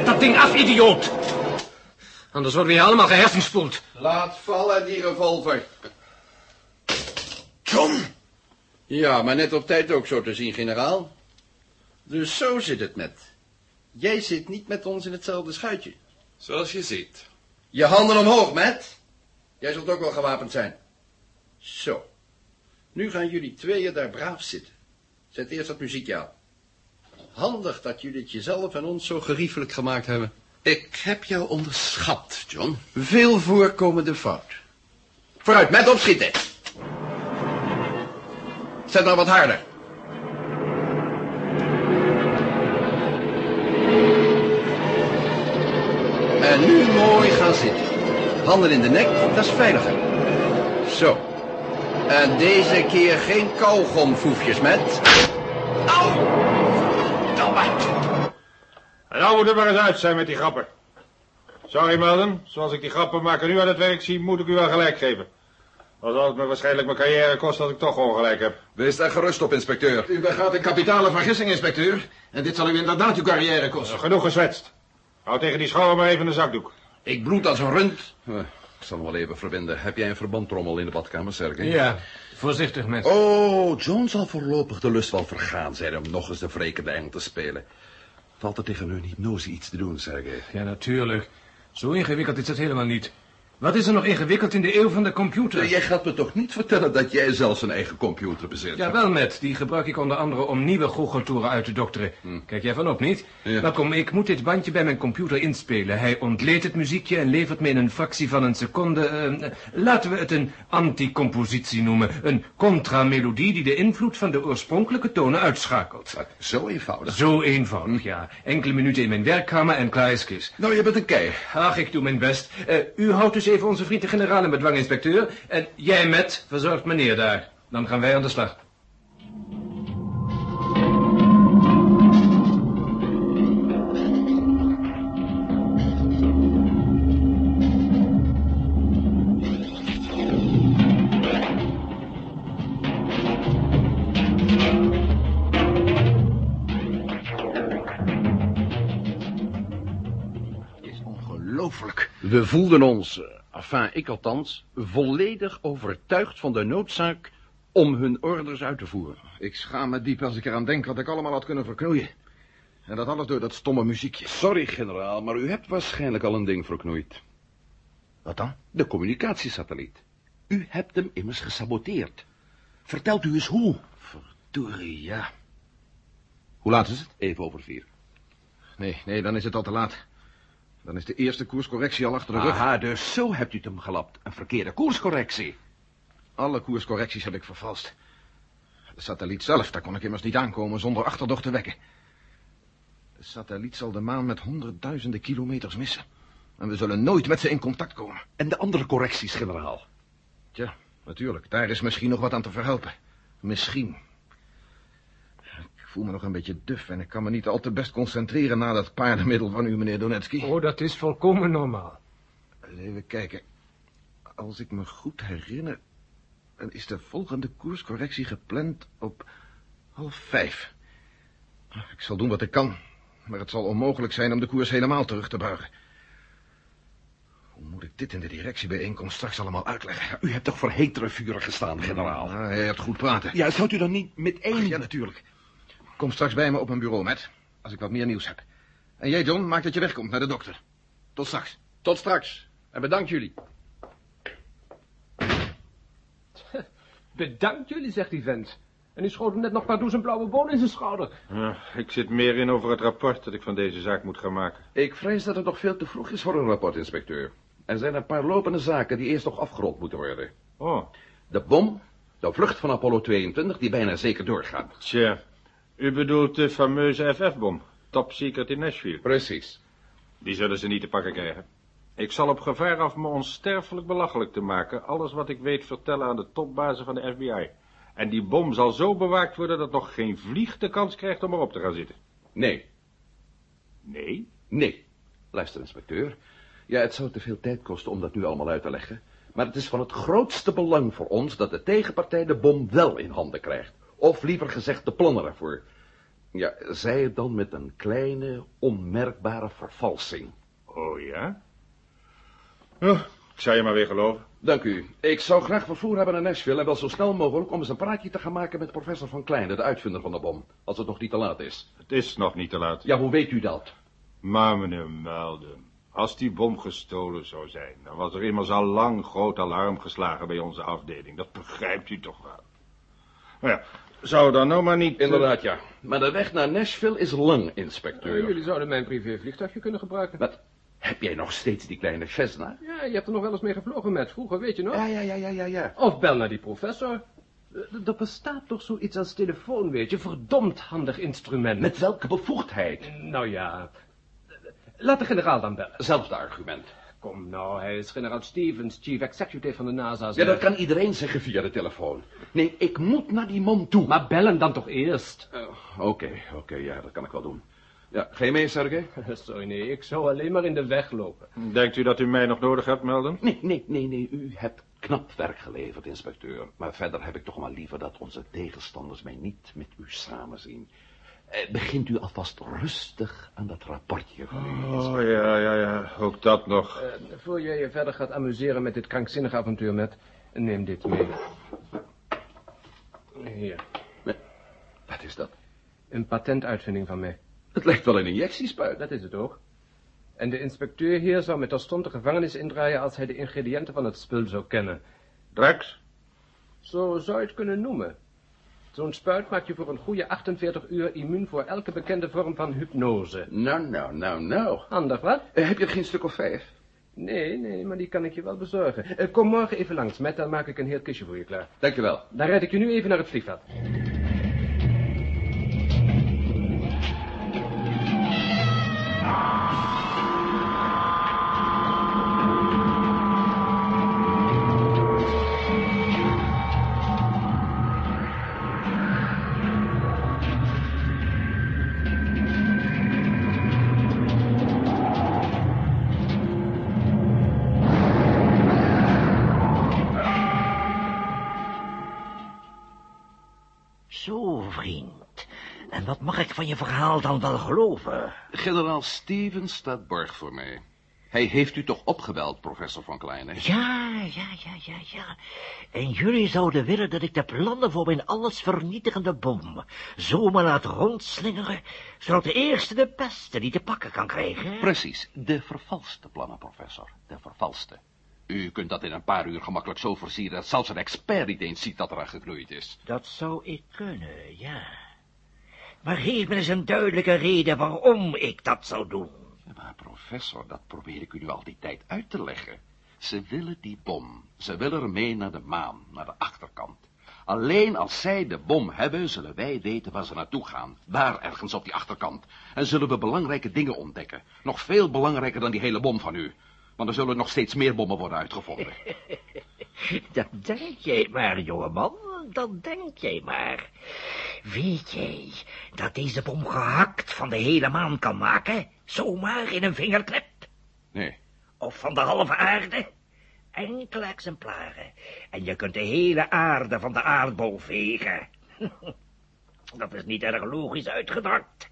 ding af, idioot. Anders worden we hier allemaal gehersenspoeld. Laat vallen die revolver. John! Ja, maar net op tijd ook zo te zien, generaal. Dus zo zit het met. Jij zit niet met ons in hetzelfde schuitje. Zoals je ziet. Je handen omhoog, Matt. Jij zult ook wel gewapend zijn. Zo. Nu gaan jullie tweeën daar braaf zitten. Zet eerst dat muziekje aan. Handig dat jullie het jezelf en ons zo geriefelijk gemaakt hebben. Ik heb jou onderschat, John. Veel voorkomende fout. Vooruit, met opschieten. Zet nou wat harder. En nu mooi gaan zitten. Handen in de nek, dat is veiliger. Zo. En deze keer geen kauwgomfoefjes met. Au! En nou moet het maar eens uit zijn met die grappen. Sorry, Melden. Zoals ik die grappenmaker nu aan het werk zie, moet ik u wel gelijk geven. Dan zal het me waarschijnlijk mijn carrière kosten als ik toch ongelijk heb. Wees daar gerust op, inspecteur. U begaat een kapitale vergissing, inspecteur. En dit zal u inderdaad uw carrière kosten. Genoeg gezwetst. Hou tegen die schouwer maar even een zakdoek. Ik bloed als een rund. Eh, Ik zal hem wel even verbinden. Heb jij een verbandtrommel in de badkamer, Sergej? Ja, voorzichtig met. Oh, John zal voorlopig de lust wel vergaan zijn om nog eens de wrekende engel te spelen. Valt er tegen hun hypnose iets te doen, Sergej? Ja, natuurlijk. Zo ingewikkeld is het helemaal niet. Wat is er nog ingewikkeld in de eeuw van de computer? Jij gaat me toch niet vertellen dat jij zelfs een eigen computer bezit? Jawel, met. Die gebruik ik onder andere om nieuwe goocheltoeren uit te dokteren. Kijk jij van op, niet? Ja. Nou kom, ik moet dit bandje bij mijn computer inspelen. Hij ontleedt het muziekje en levert me in een fractie van een seconde... eh, laten we het een anticompositie noemen. Een contramelodie die de invloed van de oorspronkelijke tonen uitschakelt. Wat, Zo eenvoudig. Zo eenvoudig, ja. Enkele minuten in mijn werkkamer en klaar is Kis. Nou, je bent een kei. Ach, ik doe mijn best. Eh, u houdt dus even onze vriend de generaal in bedwang, inspecteur. En jij met, verzorgt meneer daar. Dan gaan wij aan de slag. is ongelooflijk. We voelden ons, eh, enfin ik althans, volledig overtuigd van de noodzaak om hun orders uit te voeren. Ik schaam me diep als ik eraan denk wat ik allemaal had kunnen verknoeien. En dat alles door dat stomme muziekje. Sorry, generaal, maar u hebt waarschijnlijk al een ding verknoeid. Wat dan? De communicatiesatelliet. U hebt hem immers gesaboteerd. Vertelt u eens hoe. Verdorie, ja. Hoe laat is het? Even over vier. Nee, nee, dan is het al te laat. Dan is de eerste koerscorrectie al achter de rug. Aha, dus zo hebt u het hem gelapt. Een verkeerde koerscorrectie. Alle koerscorrecties heb ik vervalst. De satelliet zelf, daar kon ik immers niet aankomen zonder achterdocht te wekken. De satelliet zal de maan met honderdduizenden kilometers missen. En we zullen nooit met ze in contact komen. En de andere correcties, generaal. Tja, natuurlijk, daar is misschien nog wat aan te verhelpen. Misschien. Ik voel me nog een beetje duf en ik kan me niet al te best concentreren na dat paardenmiddel van u, meneer Donetsky. Oh, dat is volkomen normaal. Even kijken. Als ik me goed herinner, dan is de volgende koerscorrectie gepland op half vijf. Ik zal doen wat ik kan, maar het zal onmogelijk zijn om de koers helemaal terug te buigen. Hoe moet ik dit in de directiebijeenkomst straks allemaal uitleggen? U hebt toch voor hetere vuren gestaan, generaal? Ah, hij hebt goed praten. Ja, houdt u dan niet met één... Ach, ja, natuurlijk. Kom straks bij me op mijn bureau, Matt, als ik wat meer nieuws heb. En jij, John, maak dat je wegkomt naar de dokter. Tot straks. Tot straks. En bedankt jullie. Bedankt jullie, zegt die vent. En die schoot hem net nog pardoes een blauwe boon in zijn schouder. Ja, ik zit meer in over het rapport dat ik van deze zaak moet gaan maken. Ik vrees dat het nog veel te vroeg is voor een rapport, inspecteur. Er zijn een paar lopende zaken die eerst nog afgerond moeten worden. Oh, De bom, de vlucht van Apollo 22, die bijna zeker doorgaat. tja. U bedoelt de fameuze FF-bom. Top secret in Nashville. Precies. Die zullen ze niet te pakken krijgen. Ik zal op gevaar af me onsterfelijk belachelijk te maken... alles wat ik weet vertellen aan de topbazen van de FBI. En die bom zal zo bewaakt worden dat nog geen vlieg de kans krijgt om erop te gaan zitten. Nee, Nee? nee. Luister, inspecteur. Ja, het zou te veel tijd kosten om dat nu allemaal uit te leggen. Maar het is van het grootste belang voor ons dat de tegenpartij de bom wel in handen krijgt. Of liever gezegd de plannen ervoor. Ja, zij het dan met een kleine, onmerkbare vervalsing. Oh ja? Oh, ik zou je maar weer geloven. Dank u. Ik zou graag vervoer hebben naar Nashville en wel zo snel mogelijk om eens een praatje te gaan maken met professor Van Kleine, de uitvinder van de bom, als het nog niet te laat is. Het is nog niet te laat. Ja, hoe weet u dat? Maar meneer Melden, als die bom gestolen zou zijn, dan was er immers al lang groot alarm geslagen bij onze afdeling. Dat begrijpt u toch wel. Nou ja, zou dan nou maar niet... eh, Inderdaad, ja. Maar de weg naar Nashville is lang, inspecteur. Eh, jullie zouden mijn privévliegtuigje kunnen gebruiken. Wat? Heb jij nog steeds die kleine Cessna? Ja, je hebt er nog wel eens mee gevlogen met vroeger, weet je nog? Ja, ja, ja, ja, ja, ja. Of bel naar die professor. Eh, Er bestaat toch zoiets als telefoon, weet je? Verdomd handig instrument. Met welke bevoegdheid? Nou ja. Laat de generaal dan bellen. Zelfde argument. Kom nou, hij is generaal Stevens, chief executive van de NASA. Ja, zeg. dat kan iedereen zeggen via de telefoon. Nee, ik moet naar die man toe. Maar bellen dan toch eerst? Oh, Oké, oké, ja, dat kan ik wel doen. Ja, ga je mee, Sergej? Sorry, nee, ik zou alleen maar in de weg lopen. Denkt u dat u mij nog nodig hebt, Melden? Nee, nee, nee, nee, u hebt knap werk geleverd, inspecteur. Maar verder heb ik toch maar liever dat onze tegenstanders mij niet met u samen zien. Eh, begint u alvast rustig aan dat rapportje van u. Oh ja, ja, ja, ook dat nog. Eh, voor jij je verder gaat amuseren met dit krankzinnige avontuur met... Neem dit mee. Hier, Wat is dat? een patentuitvinding van mij. Het lijkt wel een injectiespuit. Dat is het ook. En de inspecteur hier zou met terstond de gevangenis indraaien als hij de ingrediënten van het spul zou kennen. Drax? Zo zou je het kunnen noemen. Zo'n spuit maakt je voor een goede 48 uur immuun voor elke bekende vorm van hypnose. Nou, nou, nou, nou. Handig, wat? Eh, heb je er geen stuk of vijf? Nee, nee, maar die kan ik je wel bezorgen. Eh, kom morgen even langs, met dan maak ik een heel kistje voor je klaar. Dank je wel. Dan rijd ik je nu even naar het vliegveld. Wat mag ik van je verhaal dan wel geloven? Generaal Stevens staat borg voor mij. Hij heeft u toch opgebeld, professor Van Kleine? Ja, ja, ja, ja, ja. En jullie zouden willen dat ik de plannen voor mijn allesvernietigende bom zomaar laat rondslingeren, zodat de eerste de beste die te pakken kan krijgen? Precies, de vervalste plannen, professor. De vervalste. U kunt dat in een paar uur gemakkelijk zo versieren dat zelfs een expert niet eens ziet dat er aan geknoeid is. Dat zou ik kunnen, ja. Maar geef me eens een duidelijke reden waarom ik dat zou doen. Ja, Maar professor, dat probeer ik u nu al die tijd uit te leggen. Ze willen die bom. Ze willen ermee naar de maan, naar de achterkant. Alleen als zij de bom hebben, zullen wij weten waar ze naartoe gaan. Daar ergens op die achterkant. En zullen we belangrijke dingen ontdekken. Nog veel belangrijker dan die hele bom van u. Want er zullen nog steeds meer bommen worden uitgevonden. Dat denk jij maar, jongeman, dat denk jij maar. Weet jij dat deze bom gehakt van de hele maan kan maken? Zomaar in een vingerknip? Nee, Of van de halve aarde? Enkele exemplaren. En je kunt de hele aarde van de aardbol vegen. Dat is niet erg logisch uitgedrukt.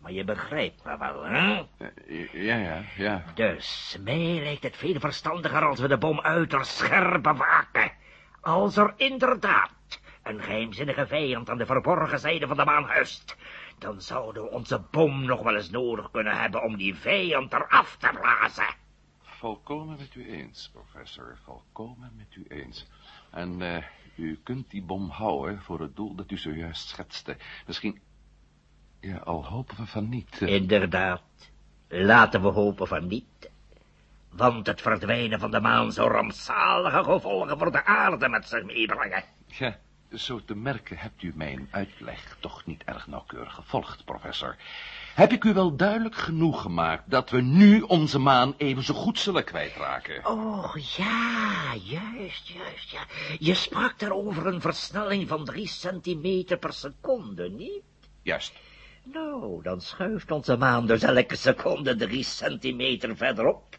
Maar je begrijpt me wel, hè? Eh, ja, ja, ja. Dus mij lijkt het veel verstandiger als we de bom uiterst scherp bewaken. Als er inderdaad een geheimzinnige vijand aan de verborgen zijde van de maan huist, dan zouden we onze bom nog wel eens nodig kunnen hebben om die vijand eraf te blazen. Volkomen met u eens, professor. Volkomen met u eens. En eh, u kunt die bom houden voor het doel dat u zojuist schetste. Misschien... Ja, al hopen we van niet. eh. Inderdaad, laten we hopen van niet. Want het verdwijnen van de maan zou rampzalige gevolgen voor de aarde met zich meebrengen. Ja, zo te merken hebt u mijn uitleg toch niet erg nauwkeurig gevolgd, professor. Heb ik u wel duidelijk genoeg gemaakt dat we nu onze maan even zo goed zullen kwijtraken? Oh, ja, juist, juist, ja. Je sprak daar over een versnelling van drie centimeter per seconde, niet? Juist. Nou, dan schuift onze maan dus elke seconde drie centimeter verderop.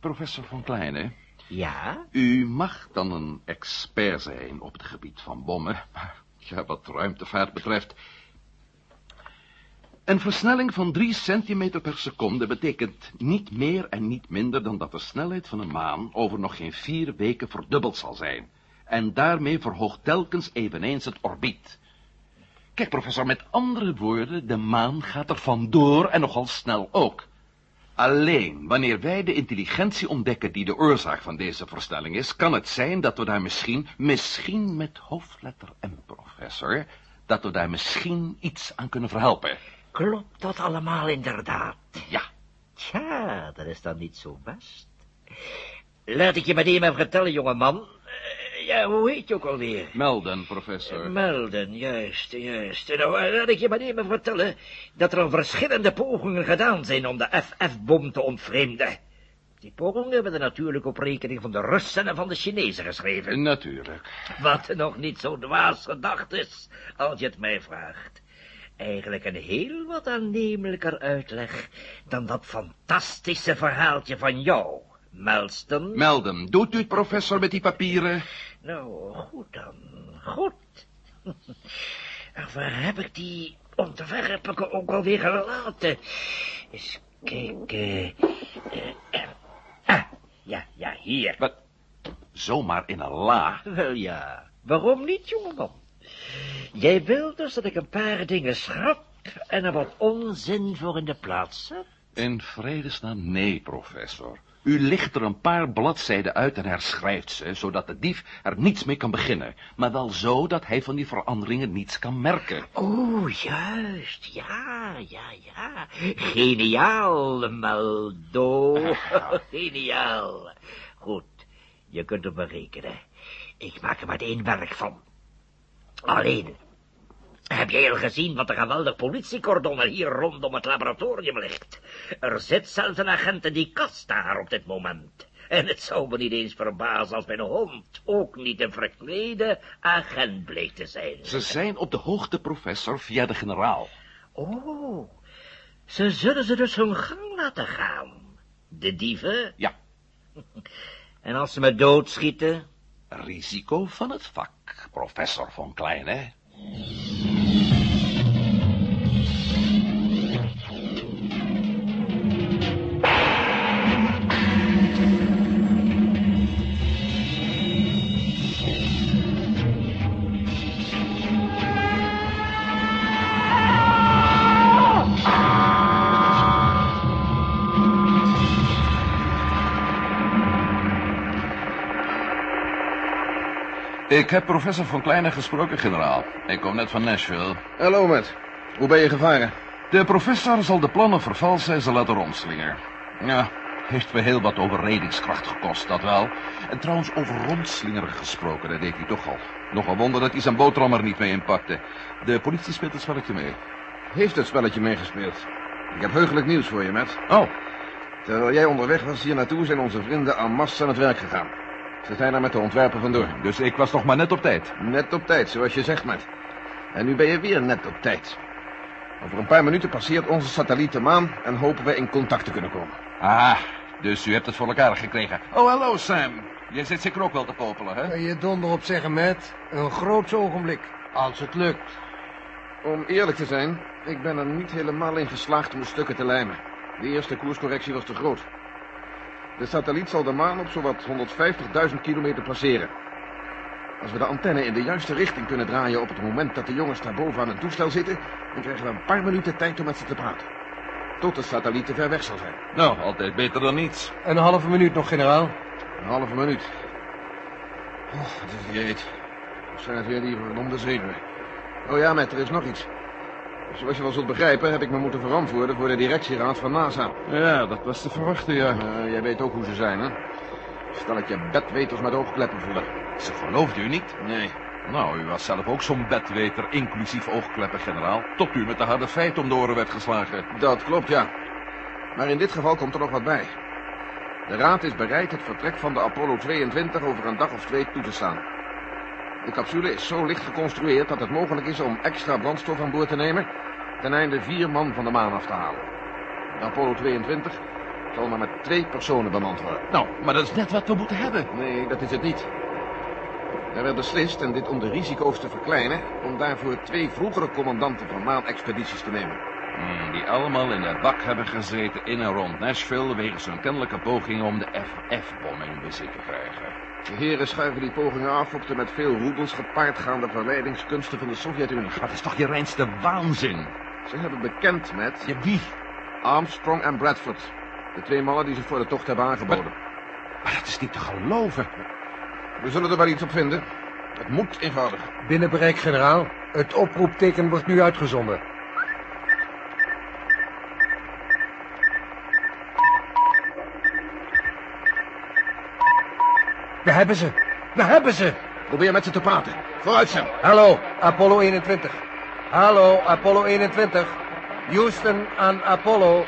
Professor van Kleine, Ja? u mag dan een expert zijn op het gebied van bommen, maar ja, wat ruimtevaart betreft, Een versnelling van 3 centimeter per seconde betekent niet meer en niet minder dan dat de snelheid van een maan over nog geen vier weken verdubbeld zal zijn. En daarmee verhoogt telkens eveneens het orbiet. Kijk, professor, met andere woorden, de maan gaat er vandoor en nogal snel ook. Alleen wanneer wij de intelligentie ontdekken die de oorzaak van deze versnelling is, kan het zijn dat we daar misschien, misschien met hoofdletter M, professor, dat we daar misschien iets aan kunnen verhelpen. Klopt dat allemaal inderdaad? Ja. Tja, dat is dan niet zo best. Laat ik je meteen maar vertellen, jongeman. Ja, hoe heet je ook alweer? Melden, professor. Melden, juist, juist. Nou, eh, laat ik je maar even vertellen dat er verschillende pogingen gedaan zijn om de FF-bom te ontvreemden. Die pogingen werden natuurlijk op rekening van de Russen en van de Chinezen geschreven. Natuurlijk. Wat nog niet zo dwaas gedacht is, als je het mij vraagt. Eigenlijk een heel wat aannemelijker uitleg dan dat fantastische verhaaltje van jou, Melston. Melden, doet u het, professor, met die papieren? nou, goed dan, goed. Ach, waar heb ik die ontwerpen ook alweer gelaten? Eens kijken. eh, eh, ah, ja, ja, hier. Wat? Zomaar in een la? Wel ja, waarom niet, jongeman? Jij wilt dus dat ik een paar dingen schrap en er wat onzin voor in de plaats zet? In vredesnaam nee, professor. U licht er een paar bladzijden uit en herschrijft ze, zodat de dief er niets mee kan beginnen. Maar wel zo dat hij van die veranderingen niets kan merken. Oh, juist, ja, ja, ja. Geniaal, Maldo. Geniaal. Goed, je kunt er berekenen. Ik maak er meteen werk van. Alleen, heb jij al gezien wat een geweldig politiecordon er hier rondom het laboratorium ligt? Er zit zelfs een agent in die kast daar op dit moment. En het zou me niet eens verbazen als mijn hond ook niet een verklede agent bleek te zijn. Ze zijn op de hoogte, professor, via de generaal. Oh, ze zullen ze dus hun gang laten gaan. De dieven? Ja. En als ze me doodschieten? Risico van het vak, professor von Kleine. Ik heb professor von Kleine gesproken, generaal. Ik kom net van Nashville. Hallo, Matt. Hoe ben je gevaren? De professor zal de plannen vervalsen en ze laten rondslingeren. Ja, heeft me heel wat overredingskracht gekost, dat wel. En trouwens, over rondslingeren gesproken, dat deed hij toch al. Nogal wonder dat hij zijn boterham er niet mee inpakte. De politie speelt het spelletje mee. Heeft het spelletje meegespeeld? Ik heb heugelijk nieuws voor je, Matt. Oh, Terwijl jij onderweg was hier naartoe, zijn onze vrienden en masse aan het werk gegaan. Ze zijn er met de ontwerpen vandoor. dus ik was nog maar net op tijd. Net op tijd, zoals je zegt, Matt. En nu ben je weer net op tijd. Over een paar minuten passeert onze satelliet de maan en hopen we in contact te kunnen komen. Ah, dus u hebt het voor elkaar gekregen. Oh, hallo Sam. Je zit zeker ook wel te popelen, hè? Kan je donder op zeggen, Matt? Een groot ogenblik. Als het lukt. Om eerlijk te zijn, ik ben er niet helemaal in geslaagd om de stukken te lijmen. De eerste koerscorrectie was te groot. De satelliet zal de maan op zowat 150.000 kilometer passeren. Als we de antenne in de juiste richting kunnen draaien op het moment dat de jongens daar boven aan het toestel zitten, dan krijgen we een paar minuten tijd om met ze te praten. Tot de satelliet te ver weg zal zijn. Nou, altijd beter dan niets. Een halve minuut nog, generaal. Een halve minuut. Oh, wat is zijn het weer die verdomde zenuwen? Oh ja, met er is nog iets. Zoals je wel zult begrijpen, heb ik me moeten verantwoorden voor de directieraad van NASA. Ja, dat was te verwachten, ja. Eh, jij weet ook hoe ze zijn, hè? Stel ik je bedweters met oogkleppen voelen. Ze geloofde u niet? Nee. Nou, u was zelf ook zo'n bedweter, inclusief oogkleppen, generaal. Tot u met de harde feiten om de oren werd geslagen. Dat klopt, ja. Maar in dit geval komt er nog wat bij. De raad is bereid het vertrek van de Apollo 22 over een dag of twee toe te staan. De capsule is zo licht geconstrueerd dat het mogelijk is om extra brandstof aan boord te nemen... ten einde vier man van de maan af te halen. De Apollo 22 zal maar met twee personen bemand worden. Nou, maar dat is net wat we moeten hebben. Nee, dat is het niet. Er werd beslist, en dit om de risico's te verkleinen... om daarvoor twee vroegere commandanten van maanexpedities te nemen. Hmm, die allemaal in de bak hebben gezeten in en rond Nashville... wegens hun kennelijke pogingen om de FF-bom in bezit te krijgen. De heren schuiven die pogingen af op de met veel roebels gepaardgaande verleidingskunsten van de Sovjet-Unie. Maar dat is toch je reinste waanzin? Ze hebben bekend met Ja, wie? Armstrong en Bradford. De twee mannen die zich voor de tocht hebben aangeboden. Maar dat is niet te geloven. We zullen er wel iets op vinden. Het moet eenvoudig. Binnen bereik, generaal. Het oproepteken wordt nu uitgezonden. Hebben ze. We hebben ze. Probeer met ze te praten. Vooruit, Sam. Hallo, Apollo 21. Hallo, Apollo 21. Houston aan Apollo.